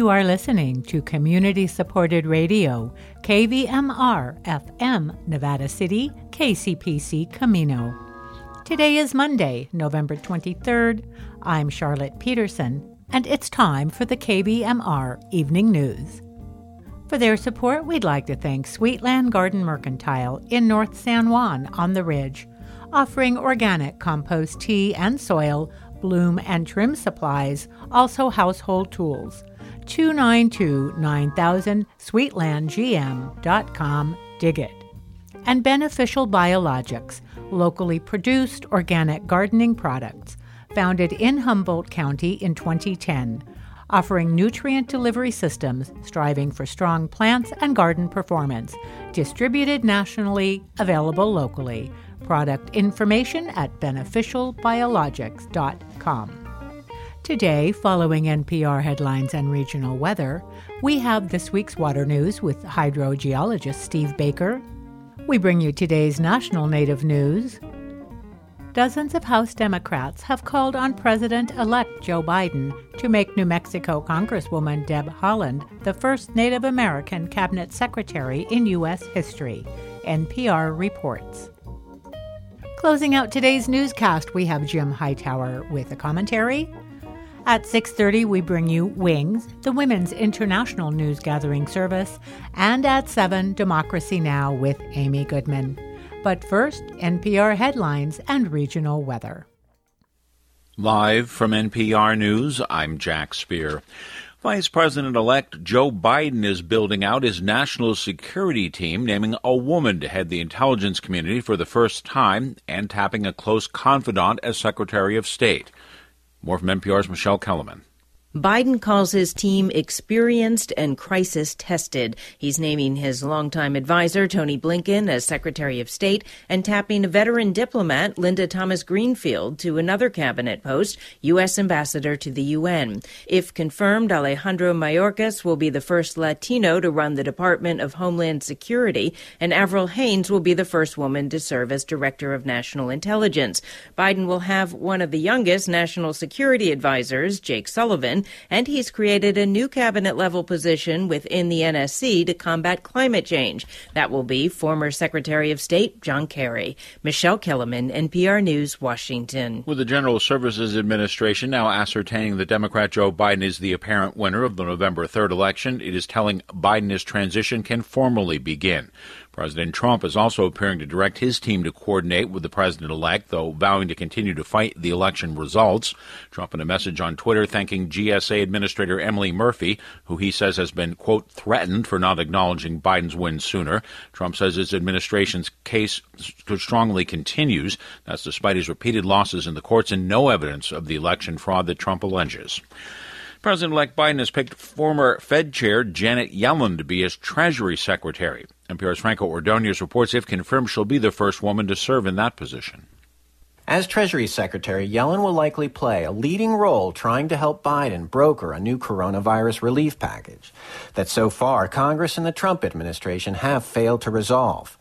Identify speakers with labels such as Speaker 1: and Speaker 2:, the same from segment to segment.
Speaker 1: You are listening to community supported radio, KVMR FM, Nevada City, KCPC Camino. Today is Monday, November 23rd. I'm Charlotte Peterson, and it's time for the KVMR Evening News. For their support, we'd like to thank Sweetland Garden Mercantile in North San Juan on the Ridge, offering organic compost tea and soil, bloom and trim supplies, also household tools. 292 9000 sweetlandgm.com. Dig it. And Beneficial Biologics, locally produced organic gardening products, founded in Humboldt County in 2010 offering nutrient delivery systems striving for strong plants and garden performance. Distributed nationally, available locally. Product information at beneficialbiologics.com. Today, following NPR headlines and regional weather, we have this week's water news with hydrogeologist Steve Baker. We bring you today's national native news. Dozens of House Democrats have called on President elect Joe Biden to make New Mexico Congresswoman Deb Haaland the first Native American cabinet secretary in U.S. history, NPR reports. Closing out today's newscast, we have Jim Hightower with a commentary. At 6:30 we bring you Wings, the women's international news gathering service, and at 7 Democracy Now with Amy Goodman. But first, NPR headlines and regional weather.
Speaker 2: Live from NPR News, I'm Jack Speer. Vice President elect Joe Biden is building out his national security team, naming a woman to head the intelligence community for the first time and tapping a close confidant as Secretary of State. More from NPR's Michelle Kelemen.
Speaker 3: Biden calls his team experienced and crisis tested. He's naming his longtime advisor, Tony Blinken, as Secretary of State and tapping veteran diplomat, Linda Thomas Greenfield, to another cabinet post, U.S. Ambassador to the UN. If confirmed, Alejandro Mayorkas will be the first Latino to run the Department of Homeland Security, and Avril Haines will be the first woman to serve as Director of National Intelligence. Biden will have one of the youngest national security advisors, Jake Sullivan, and he's created a new cabinet level position within the NSC to combat climate change. That will be former Secretary of State John Kerry. Michelle Kelemen, NPR News, Washington.
Speaker 2: With the General Services Administration now ascertaining that Democrat Joe Biden is the apparent winner of the November 3rd election, it is telling Biden his transition can formally begin. President Trump is also appearing to direct his team to coordinate with the president elect, though vowing to continue to fight the election results. Trump in a message on Twitter thanking GSA Administrator Emily Murphy, who he says has been, quote, threatened for not acknowledging Biden's win sooner. Trump says his administration's case strongly continues. That's despite his repeated losses in the courts and no evidence of the election fraud that Trump alleges. President elect Biden has picked former Fed Chair Janet Yellen to be his Treasury Secretary. NPR's Franco Ordonez reports if confirmed, she'll be the first woman to serve in that position.
Speaker 4: As Treasury Secretary, Yellen will likely play a leading role trying to help Biden broker a new coronavirus relief package that so far Congress and the Trump administration have failed to resolve.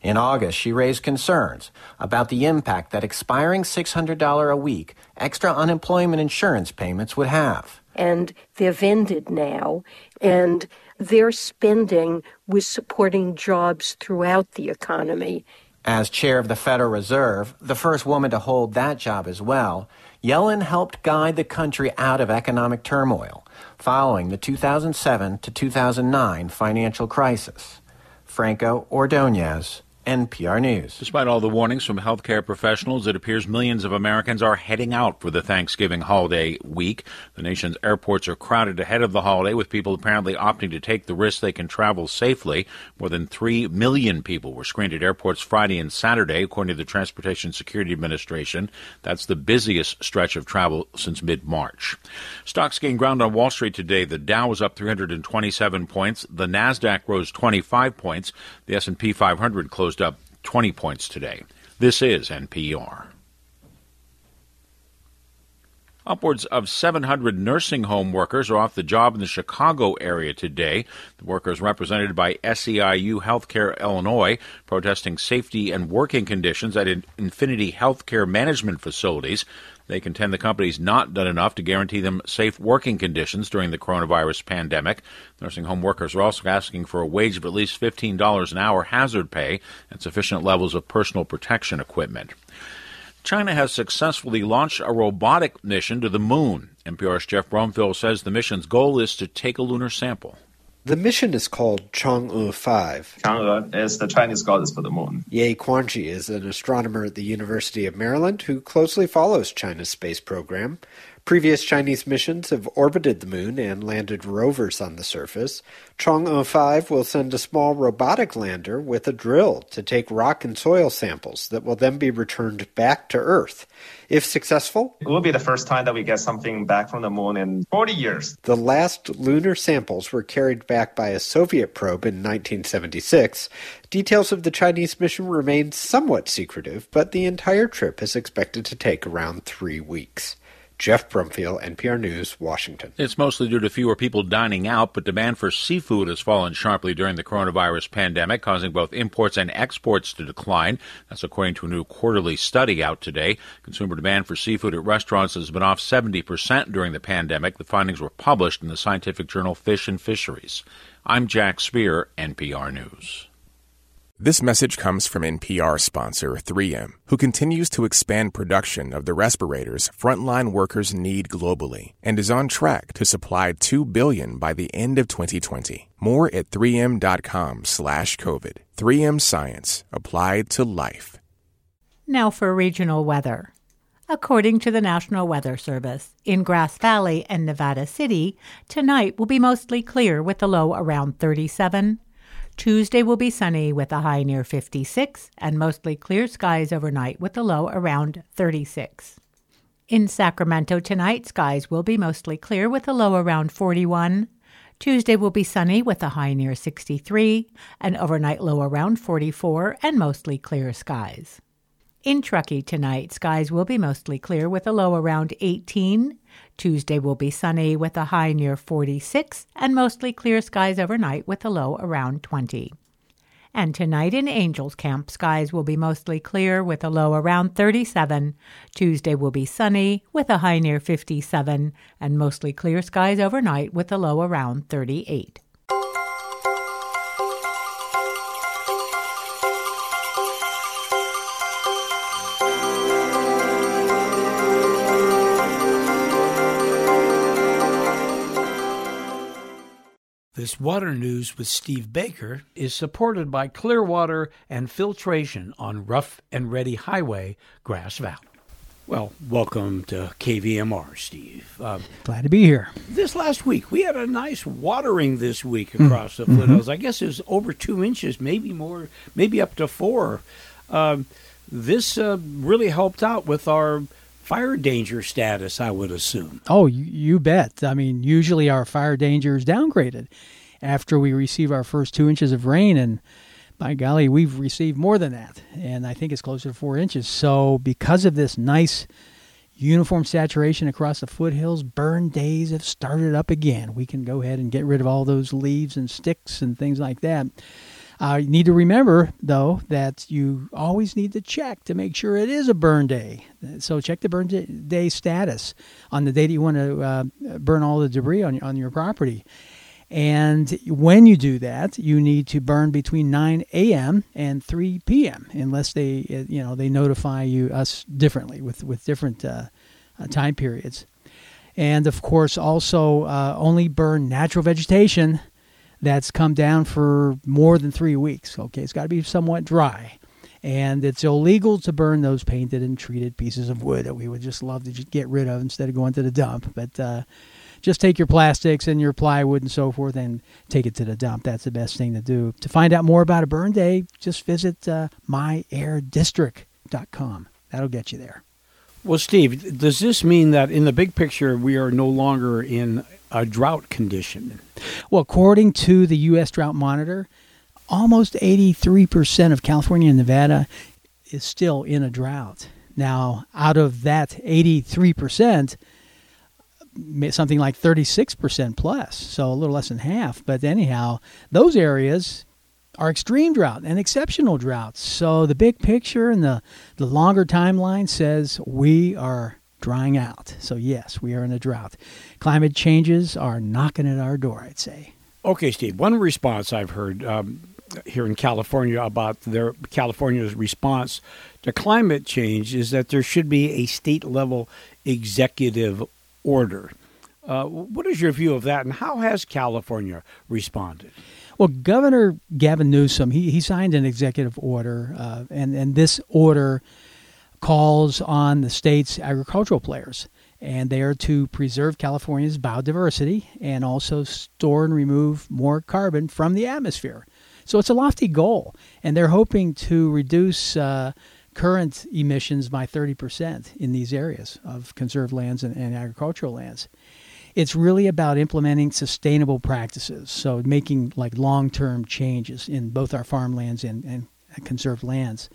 Speaker 4: In August, she raised concerns about the impact that expiring $600 a week extra unemployment insurance payments would have
Speaker 5: and they've ended now. And their spending was supporting jobs throughout the economy.
Speaker 4: As chair of the Federal Reserve, the first woman to hold that job as well, Yellen helped guide the country out of economic turmoil following the 2007 to 2009 financial crisis. Franco Ordonez, NPR News.
Speaker 2: Despite all the warnings from healthcare professionals, it appears millions of Americans are heading out for the Thanksgiving holiday week. The nation's airports are crowded ahead of the holiday, with people apparently opting to take the risk they can travel safely. More than 3 million people were screened at airports Friday and Saturday, according to the Transportation Security Administration. That's the busiest stretch of travel since mid March. Stocks gained ground on Wall Street today. The Dow was up 327 points. The Nasdaq rose 25 points. The S&P 500 closed closed up 20 points today. This is NPR. Upwards of 700 nursing home workers are off the job in the Chicago area today. The workers represented by SEIU Healthcare Illinois protesting safety and working conditions at Infinity Healthcare management facilities. They contend the company's not done enough to guarantee them safe working conditions during the coronavirus pandemic. Nursing home workers are also asking for a wage of at least $15 an hour hazard pay and sufficient levels of personal protection equipment. China has successfully launched a robotic mission to the moon. NPR's Geoff Brumfiel says the mission's goal is to take a lunar sample.
Speaker 6: The mission is called Chang'e 5.
Speaker 7: Chang'e is the Chinese goddess for the moon.
Speaker 6: Ye Quanji is an astronomer at the University of Maryland who closely follows China's space program. Previous Chinese missions have orbited the moon and landed rovers on the surface. Chang'e 5 will send a small robotic lander with a drill to take rock and soil samples that will then be returned back to Earth. If successful,
Speaker 7: it will be the first time that we get something back from the moon in 40 years.
Speaker 6: The last lunar samples were carried back by a Soviet probe in 1976. Details of the Chinese mission remain somewhat secretive, but the entire trip is expected to take around three weeks. Geoff Brumfiel, NPR News, Washington.
Speaker 2: It's mostly due to fewer people dining out, but demand for seafood has fallen sharply during the coronavirus pandemic, causing both imports and exports to decline. That's according to a new quarterly study out today. Consumer demand for seafood at restaurants has been off 70% during the pandemic. The findings were published in the scientific journal Fish and Fisheries. I'm Jack Speer, NPR News.
Speaker 8: This message comes from NPR sponsor 3M, who continues to expand production of the respirators frontline workers need globally and is on track to supply 2 billion by the end of 2020. More at 3m.com/covid. 3M Science applied to life.
Speaker 1: Now for regional weather. According to the National Weather Service, in Grass Valley and Nevada City, tonight will be mostly clear with a low around 37 Tuesday will be sunny with a high near 56 and mostly clear skies overnight with a low around 36. In Sacramento tonight, skies will be mostly clear with a low around 41. Tuesday will be sunny with a high near 63, an overnight low around 44, and mostly clear skies. In Truckee tonight, skies will be mostly clear with a low around 18. Tuesday will be sunny with a high near 46 and mostly clear skies overnight with a low around 20. And tonight in Angels Camp, skies will be mostly clear with a low around 37. Tuesday will be sunny with a high near 57 and mostly clear skies overnight with a low around 38.
Speaker 9: This water news with Steve Baker is supported by Clearwater and Filtration on Rough and Ready Highway, Grass Valley. Well, welcome to KVMR, Steve.
Speaker 10: Uh, Glad to be here.
Speaker 9: This last week, we had a nice watering this week hmm. across mm-hmm. the foothills. I guess it was over two inches, maybe more, maybe up to four. Uh, this uh, really helped out with our fire danger status, I would assume.
Speaker 10: Oh, you, bet. I mean, usually our fire danger is downgraded after we receive our first two inches of rain, and by golly, we've received more than that, and I think it's closer to four inches. So, because of this nice uniform saturation across the foothills, burn days have started up again. We can go ahead and get rid of all those leaves and sticks and things like that. Uh, you need to remember, though, that you always need to check to make sure it is a burn day. So check the burn day status on the day that you want to uh, burn all the debris on, on your property. And when you do that, you need to burn between 9 a.m. and 3 p.m. unless they, uh, you know, they notify you us differently with with different uh, uh, time periods. And of course, also uh, only burn natural vegetation that's come down for more than three weeks. Okay, it's got to be somewhat dry. And it's illegal to burn those painted and treated pieces of wood that we would just love to get rid of instead of going to the dump. But uh, just take your plastics and your plywood and so forth and take it to the dump. That's the best thing to do. To find out more about a burn day, just visit uh, myairdistrict.com. That'll get you there.
Speaker 9: Well, Steve, does this mean that in the big picture we are no longer in a drought condition?
Speaker 10: Well, according to the U.S. Drought Monitor, almost 83% of California and Nevada is still in a drought. Now, out of that 83%, something like 36% plus, so a little less than half. But anyhow, those areas are extreme drought and exceptional drought. So the big picture and the, the longer timeline says we are drying out. So, yes, we are in a drought. Climate changes are knocking at our door, I'd say.
Speaker 9: Okay, Steve. One response I've heard um, here in California about their California's response to climate change is that there should be a state level executive order. Uh, what is your view of that, and how has California responded?
Speaker 10: Well, Governor Gavin Newsom he, he signed an executive order, uh, and and this order calls on the state's agricultural players, and they are to preserve California's biodiversity and also store and remove more carbon from the atmosphere. So it's a lofty goal, and they're hoping to reduce. Uh, current emissions by 30% in these areas of conserved lands and, and agricultural lands it's really about implementing sustainable practices. So making like long term changes in both our farmlands and, and conserved lands.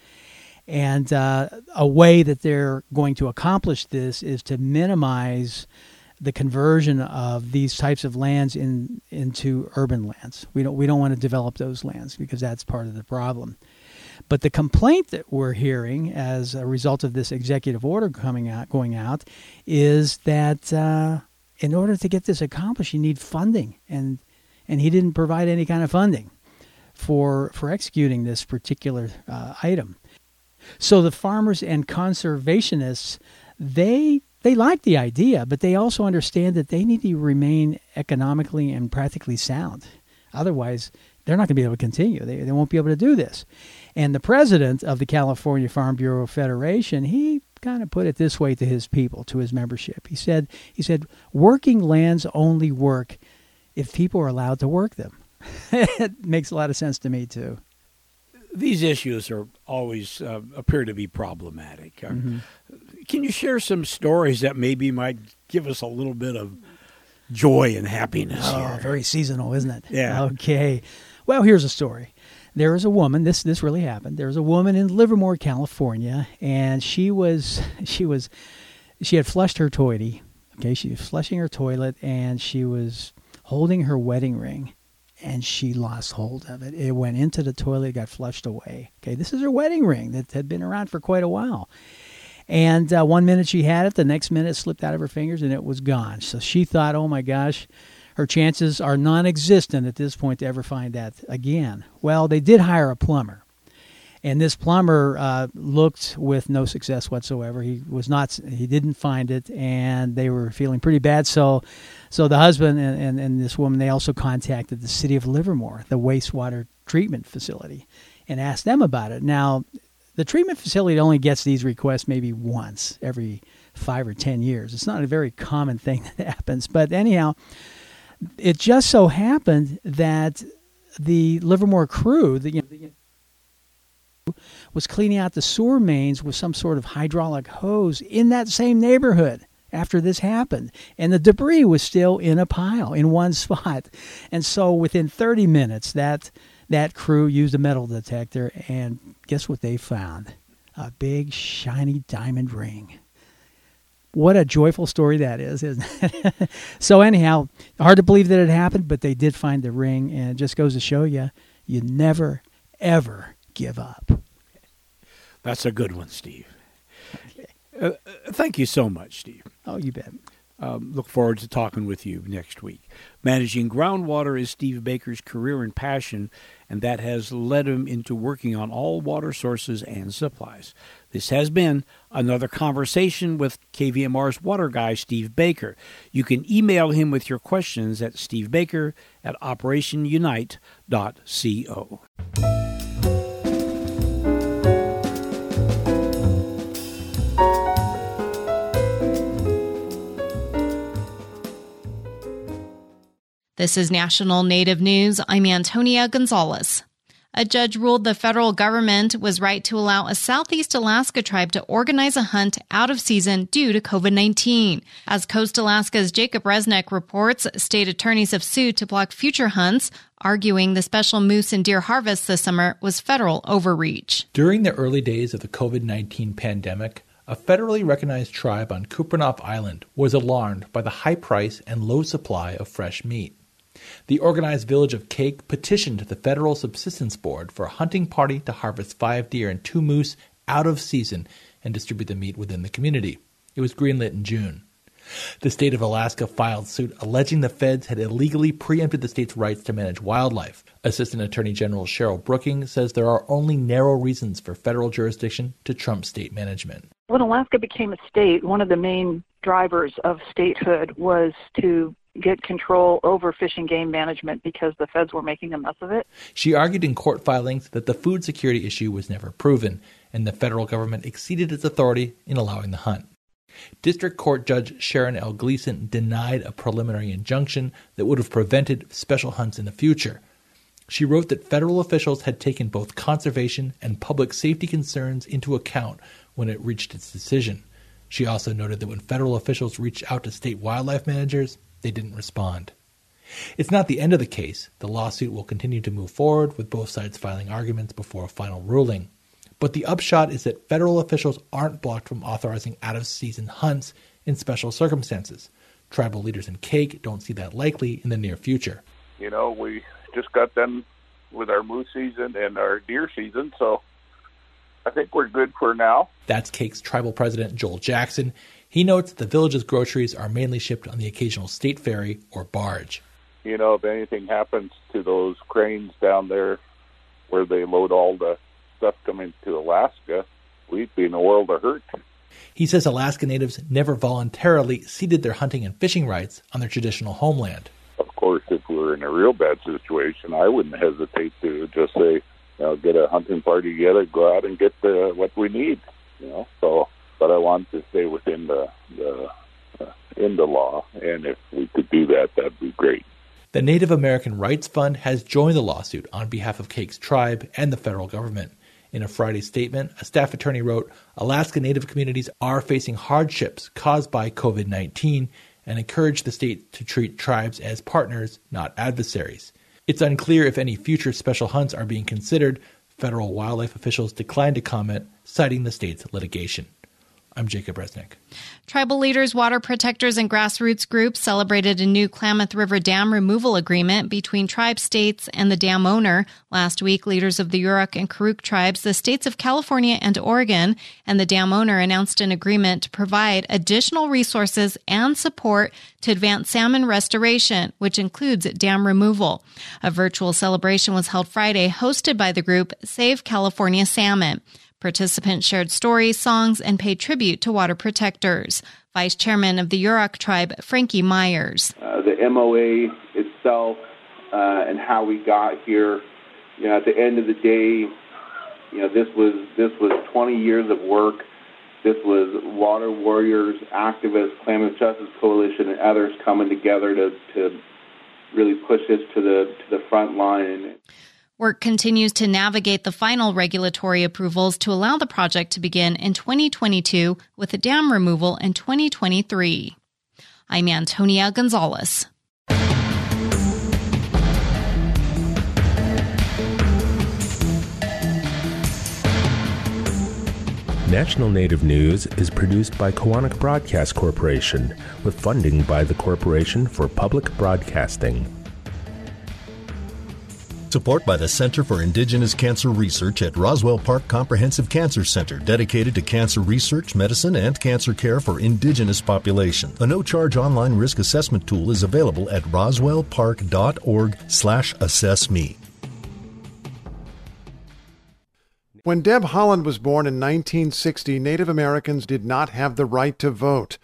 Speaker 10: And uh, a way that they're going to accomplish this is to minimize the conversion of these types of lands in, into urban lands. We don't, we don't want to develop those lands because that's part of the problem. But the complaint that we're hearing as a result of this executive order coming out, going out, is that uh, in order to get this accomplished, you need funding, and and he didn't provide any kind of funding for for executing this particular uh, item. So the farmers and conservationists they they like the idea, but they also understand that they need to remain economically and practically sound. Otherwise, they're not going to be able to continue. They, they won't be able to do this. And the president of the California Farm Bureau Federation, he kind of put it this way to his people, to his membership. He said, he said, working lands only work if people are allowed to work them. it makes a lot of sense to me too.
Speaker 9: These issues are always uh, appear to be problematic. Uh, mm-hmm. Can you share some stories that maybe might give us a little bit of joy and happiness?
Speaker 10: Oh,
Speaker 9: here?
Speaker 10: very seasonal, isn't it?
Speaker 9: Yeah.
Speaker 10: Okay. Well, here's a story there was a woman. This this really happened. There was a woman in Livermore, California, and she was she was she had flushed her toilet. Okay, she was flushing her toilet, and she was holding her wedding ring, and she lost hold of it. It went into the toilet, got flushed away. Okay, this is her wedding ring that had been around for quite a while. And uh, one minute she had it, the next minute it slipped out of her fingers and it was gone. So she thought, oh my gosh, her chances are non existent at this point to ever find that again. Well, they did hire a plumber. And this plumber uh, looked with no success whatsoever. He was not. He didn't find it, and they were feeling pretty bad. So, so the husband and, and, and this woman they also contacted the city of Livermore, the wastewater treatment facility, and asked them about it. Now, the treatment facility only gets these requests maybe once every five or ten years. It's not a very common thing that happens. But anyhow, it just so happened that the Livermore crew, the, you know, was cleaning out the sewer mains with some sort of hydraulic hose in that same neighborhood after this happened. And the debris was still in a pile in one spot. And so within 30 minutes, that, that crew used a metal detector, and guess what they found? A big, shiny diamond ring what a joyful story that is, isn't it? so anyhow, hard to believe that it happened, but they did find the ring, and it just goes to show you, you never ever give up.
Speaker 9: That's a good one, Steve. Uh, uh, thank you so much, Steve.
Speaker 10: Oh, you bet.
Speaker 9: Um, look forward to talking with you next week. Managing groundwater is Steve Baker's career and passion, and that has led him into working on all water sources and supplies. This has been another conversation with KVMR's water guy, Steve Baker. You can email him with your questions at stevebaker at operationunite.co.
Speaker 11: This is National Native News. I'm Antonia Gonzalez. A judge ruled the federal government was right to allow a Southeast Alaska tribe to organize a hunt out of season due to COVID 19. As Coast Alaska's Jacob Resnick reports, state attorneys have sued to block future hunts, arguing the special moose and deer harvest this summer was federal overreach.
Speaker 12: During the early days of the COVID 19 pandemic, a federally recognized tribe on Kupreanof Island was alarmed by the high price and low supply of fresh meat. The organized village of Kake petitioned the Federal Subsistence Board for a hunting party to harvest five deer and two moose out of season and distribute the meat within the community. It was greenlit in June. The state of Alaska filed suit alleging the feds had illegally preempted the state's rights to manage wildlife. Assistant Attorney General Cheryl Brooking says there are only narrow reasons for federal jurisdiction to trump state management.
Speaker 13: When Alaska became a state, one of the main drivers of statehood was to get control over fish and game management because the feds were making a mess of it.
Speaker 12: She argued in court filings that the food security issue was never proven, and the federal government exceeded its authority in allowing the hunt. District Court Judge Sharon L. Gleason denied a preliminary injunction that would have prevented special hunts in the future. She wrote that federal officials had taken both conservation and public safety concerns into account when it reached its decision. She also noted that when federal officials reached out to state wildlife managers, they didn't respond. It's not the end of the case. The lawsuit will continue to move forward, with both sides filing arguments before a final ruling. But the upshot is that federal officials aren't blocked from authorizing out of season hunts in special circumstances. Tribal leaders in Kake don't see that likely in the near future.
Speaker 14: You know, we just got done with our moose season and our deer season, so I think we're good for now.
Speaker 12: That's Kake's tribal president, Joel Jackson. He notes that the village's groceries are mainly shipped on the occasional state ferry or barge.
Speaker 14: You know, if anything happens to those cranes down there where they load all the stuff coming to Alaska, we'd be in a world of hurt.
Speaker 12: He says Alaska natives never voluntarily ceded their hunting and fishing rights on their traditional homeland.
Speaker 14: Of course, if we were in a real bad situation, I wouldn't hesitate to just say, you know, get a hunting party together, go out and get the, what we need. You know, so but I want to stay within the the uh, in the law, and if we could do that, that'd be great.
Speaker 12: The Native American Rights Fund has joined the lawsuit on behalf of Kake's tribe and the federal government. In a Friday statement, a staff attorney wrote Alaska Native communities are facing hardships caused by COVID 19 and encouraged the state to treat tribes as partners, not adversaries. It's unclear if any future special hunts are being considered. Federal wildlife officials declined to comment, citing the state's litigation. I'm Jacob Resnick.
Speaker 11: Tribal leaders, water protectors, and grassroots groups celebrated a new Klamath River dam removal agreement between tribe states and the dam owner. Last week, leaders of the Yurok and Karuk tribes, the states of California and Oregon, and the dam owner announced an agreement to provide additional resources and support to advance salmon restoration, which includes dam removal. A virtual celebration was held Friday, hosted by the group Save California Salmon. Participants shared stories, songs, and paid tribute to water protectors. Vice Chairman of the Yurok tribe, Frankie Myers.
Speaker 15: Uh, the MOA itself uh, and how we got here, you know, at the end of the day, you know, this was this was 20 years of work. This was water warriors, activists, Klamath Justice Coalition, and others coming together to, to really push this to the to the front line.
Speaker 11: Work continues to navigate the final regulatory approvals to allow the project to begin in 2022 with the dam removal in 2023. I'm Antonia Gonzalez.
Speaker 8: National Native News is produced by Koahnic Broadcast Corporation with funding by the Corporation for Public Broadcasting.
Speaker 16: Support by the Center for Indigenous Cancer Research at Roswell Park Comprehensive Cancer Center, dedicated to cancer research, medicine, and cancer care for indigenous populations. A no-charge online risk assessment tool is available at roswellpark.org/assessme.
Speaker 17: When Deb Haaland was born in 1960, Native Americans did not have the right to vote.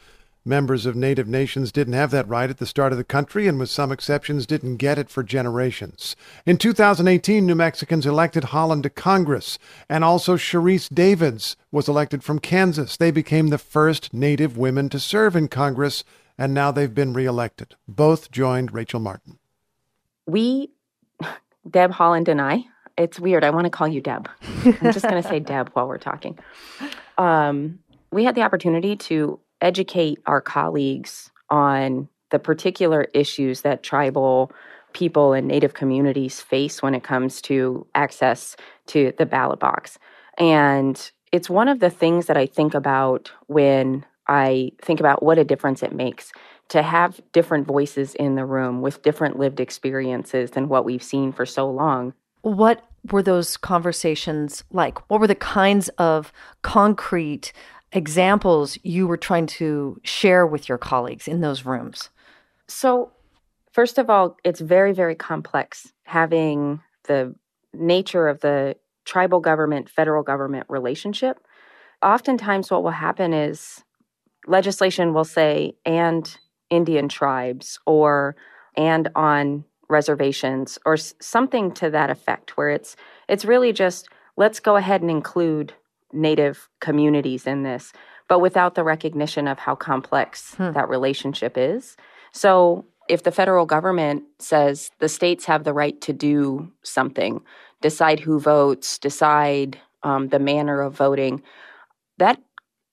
Speaker 17: Members of Native nations didn't have that right at the start of the country and, with some exceptions, didn't get it for generations. In 2018, New Mexicans elected Haaland to Congress, and also Sharice Davids was elected from Kansas. They became the first Native women to serve in Congress, and now they've been reelected. Both joined Rachel Martin.
Speaker 18: We, Deb Haaland and I, it's weird. I want to call you Deb. I'm just going to say Deb while we're talking. Um, we had the opportunity to educate our colleagues on the particular issues that tribal people and native communities face when it comes to access to the ballot box. And it's one of the things that I think about when I think about what a difference it makes to have different voices in the room with different lived experiences than what we've seen for so long.
Speaker 19: What were those conversations like? What were the kinds of concrete examples you were trying to share with your colleagues in those rooms?
Speaker 18: So, first of all, it's very, very complex having the nature of the tribal government federal government relationship. Oftentimes, what will happen is legislation will say, and Indian tribes or and on reservations or something to that effect where it's it's really just let's go ahead and include native communities in this but without the recognition of how complex hmm. that relationship is so if the federal government says the states have the right to do something decide who votes decide um, the manner of voting that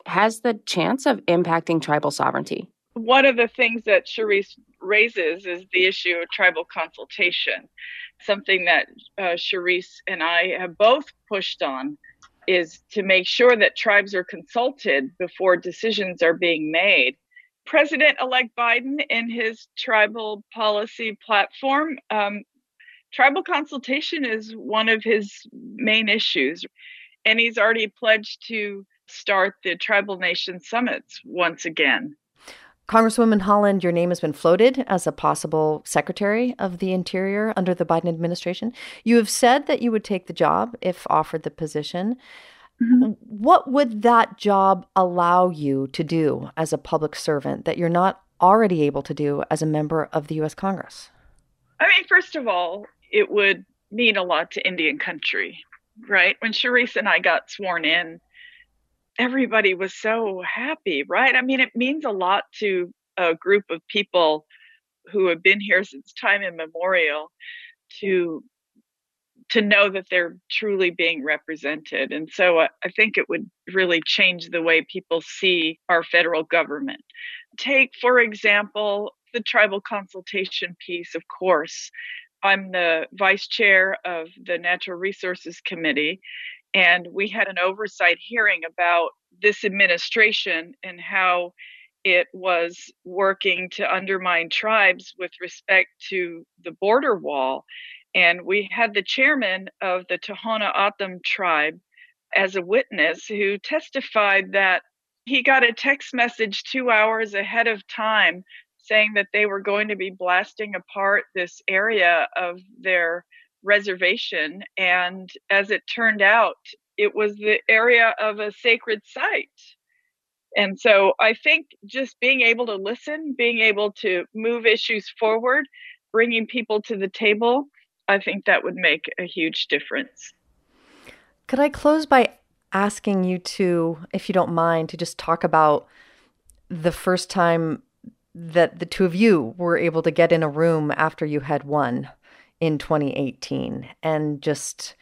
Speaker 18: has the chance of impacting tribal sovereignty
Speaker 13: one of the things that Sharice raises is the issue of tribal consultation, something that uh, Sharice and I have both pushed on is to make sure that tribes are consulted before decisions are being made. President elect Biden, in his tribal policy platform, um, tribal consultation is one of his main issues. And he's already pledged to start the tribal nation summits once again.
Speaker 19: Congresswoman Haaland, your name has been floated as a possible Secretary of the Interior under the Biden administration. You have said that you would take the job if offered the position. Mm-hmm. What would that job allow you to do as a public servant that you're not already able to do as a member of the U.S. Congress?
Speaker 13: I mean, first of all, it would mean a lot to Indian country, right? When Sharice and I got sworn in, everybody was so happy, right? I mean, it means a lot to a group of people who have been here since time immemorial to to know that they're truly being represented. And so uh, I think it would really change the way people see our federal government. Take, for example, the tribal consultation piece, of course. I'm the vice chair of the Natural Resources Committee, and we had an oversight hearing about this administration and how it was working to undermine tribes with respect to the border wall. And we had the chairman of the Tohono O'odham tribe as a witness who testified that he got a text message two hours ahead of time saying that they were going to be blasting apart this area of their reservation. And as it turned out, it was the area of a sacred site. And so I think just being able to listen, being able to move issues forward, bringing people to the table, I think that would make a huge difference.
Speaker 19: Could I close by asking you to, if you don't mind, to just talk about the first time that the two of you were able to get in a room after you had won? In 2018 and just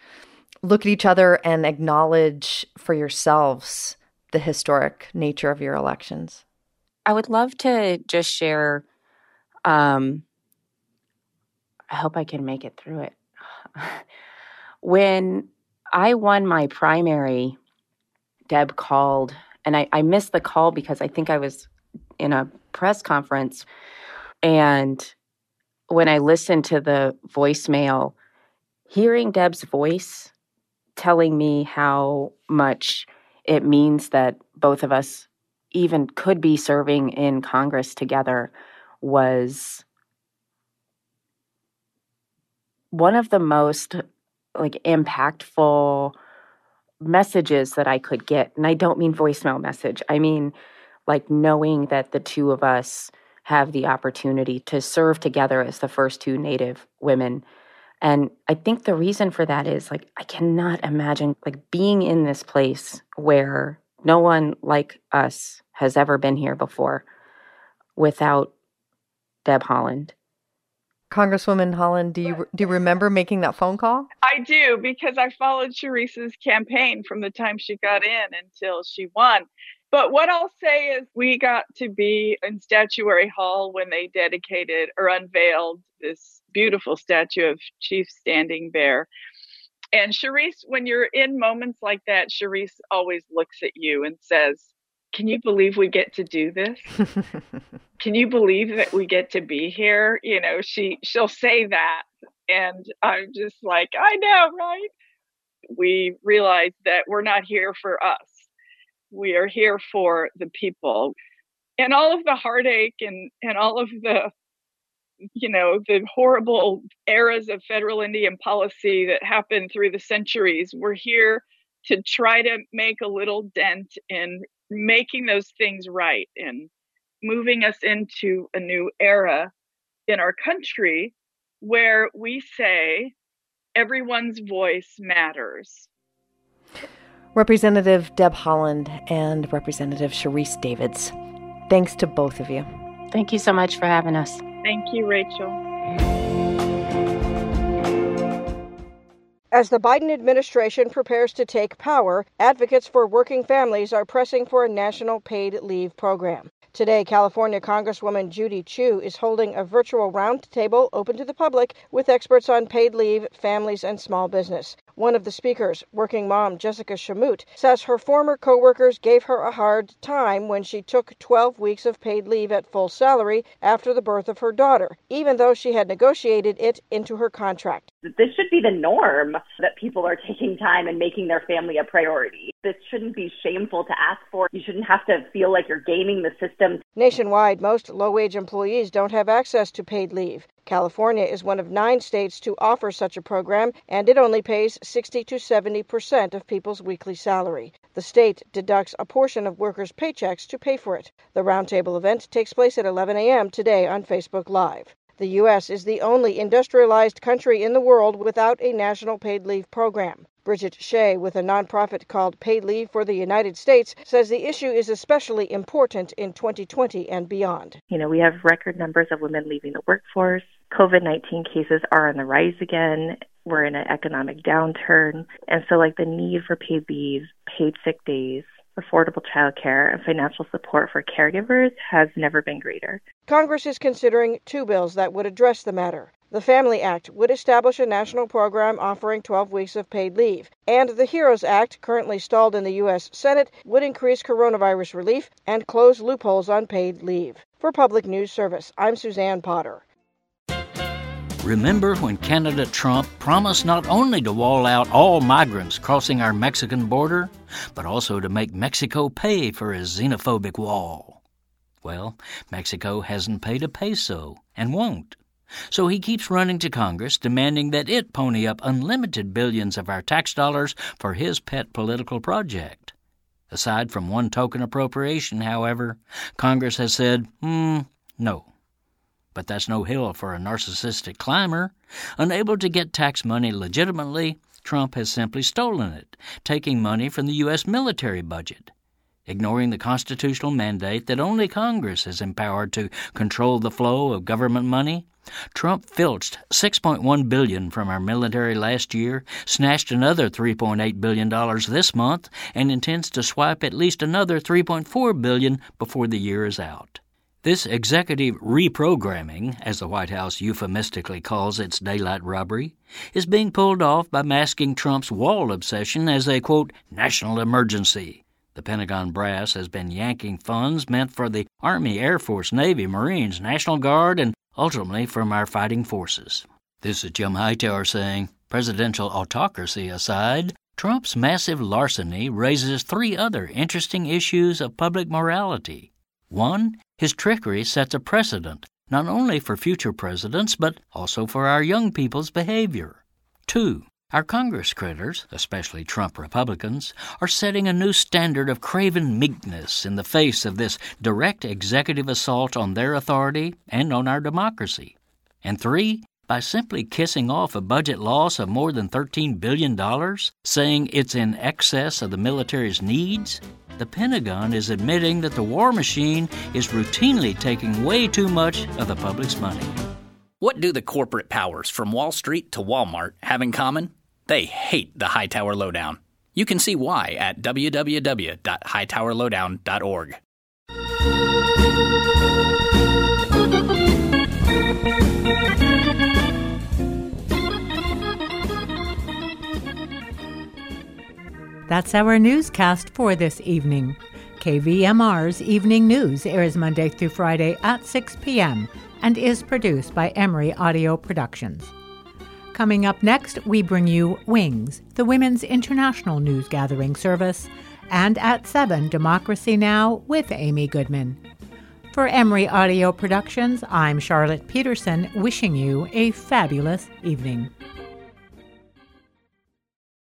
Speaker 19: look at each other and acknowledge for yourselves the historic nature of your elections?
Speaker 18: I would love to just share. Um, I hope I can make it through it. when I won my primary, Deb called, and I, I missed the call because I think I was in a press conference. And when I listened to the voicemail, hearing Deb's voice telling me how much it means that both of us even could be serving in Congress together was one of the most like impactful messages that I could get. And I don't mean voicemail message. I mean like knowing that the two of us have the opportunity to serve together as the first two Native women. And I think the reason for that is like, I cannot imagine like being in this place where no one like us has ever been here before without Deb Haaland.
Speaker 19: Congresswoman Haaland, do you do you remember making that phone call?
Speaker 13: I do because I followed Sharice's campaign from the time she got in until she won. But what I'll say is, we got to be in Statuary Hall when they dedicated or unveiled this beautiful statue of Chief Standing Bear. And Sharice, when you're in moments like that, Sharice always looks at you and says, Can you believe we get to do this? Can you believe that we get to be here? You know, she she'll say that. And I'm just like, I know, right? We realize that we're not here for us. We are here for the people. And all of the heartache and, and all of the you know, the horrible eras of federal Indian policy that happened through the centuries. We're here to try to make a little dent in making those things right and moving us into a new era in our country where we say everyone's voice matters.
Speaker 19: Representative Deb Haaland and Representative Sharice Davids, thanks to both of you.
Speaker 18: Thank you so much for having us.
Speaker 13: Thank you, Rachel.
Speaker 20: As the Biden administration prepares to take power, advocates for working families are pressing for a national paid leave program. Today, California Congresswoman Judy Chu is holding a virtual roundtable open to the public with experts on paid leave, families, and small business. One of the speakers, working mom Jessica Shamut, says her former coworkers gave her a hard time when she took 12 weeks of paid leave at full salary after the birth of her daughter, even though she had negotiated it into her contract.
Speaker 21: This should be the norm that people are taking time and making their family a priority. This shouldn't be shameful to ask for. You shouldn't have to feel like you're gaming the system.
Speaker 20: Nationwide, most low wage employees don't have access to paid leave. California is one of nine states to offer such a program, and it only pays 60 to 70 percent of people's weekly salary. The state deducts a portion of workers' paychecks to pay for it. The roundtable event takes place at 11 a.m. today on Facebook Live. The U.S. is the only industrialized country in the world without a national paid leave program. Bridget Shea, with a nonprofit called Paid Leave for the United States, says the issue is especially important in 2020 and beyond.
Speaker 22: You know, we have record numbers of women leaving the workforce. COVID 19 cases are on the rise again. We're in an economic downturn. And so, like, the need for paid leave, paid sick days, affordable childcare, and financial support for caregivers has never been greater.
Speaker 20: Congress is considering two bills that would address the matter. The Family Act would establish a national program offering 12 weeks of paid leave, and the HEROES Act, currently stalled in the U.S. Senate, would increase coronavirus relief and close loopholes on paid leave. For Public News Service, I'm Suzanne Potter.
Speaker 23: Remember when candidate Trump promised not only to wall out all migrants crossing our Mexican border, but also to make Mexico pay for his xenophobic wall? Well, Mexico hasn't paid a peso and won't. So he keeps running to Congress demanding that it pony up unlimited billions of our tax dollars for his pet political project. Aside from one token appropriation, however, Congress has said, hmm, no. But that's no hill for a narcissistic climber. Unable to get tax money legitimately, Trump has simply stolen it, taking money from the U.S. military budget. Ignoring the constitutional mandate that only Congress is empowered to control the flow of government money, Trump filched 6.1 billion from our military last year, snatched another 3.8 billion dollars this month, and intends to swipe at least another 3.4 billion before the year is out. This executive reprogramming, as the White House euphemistically calls its daylight robbery, is being pulled off by masking Trump's wall obsession as a, quote, national emergency. The Pentagon brass has been yanking funds meant for the Army, Air Force, Navy, Marines, National Guard, and ultimately from our fighting forces. This is Jim Hightower saying, presidential autocracy aside, Trump's massive larceny raises three other interesting issues of public morality. One, his trickery sets a precedent not only for future presidents, but also for our young people's behavior. Two, our Congress critters, especially Trump Republicans, are setting a new standard of craven meekness in the face of this direct executive assault on their authority and on our democracy. And three, by simply kissing off a budget loss of more than $13 billion, saying it's in excess of the military's needs, the Pentagon is admitting that the war machine is routinely taking way too much of the public's money.
Speaker 24: What do the corporate powers from Wall Street to Walmart have in common? They hate the Hightower Lowdown. You can see why at www.hightowerlowdown.org.
Speaker 1: That's our newscast for this evening. KVMR's Evening News airs Monday through Friday at 6 p.m. and is produced by Emery Audio Productions. Coming up next, we bring you Wings, the Women's International News Gathering Service, and at 7, Democracy Now! with Amy Goodman. For Emery Audio Productions, I'm Charlotte Peterson, wishing you a fabulous evening.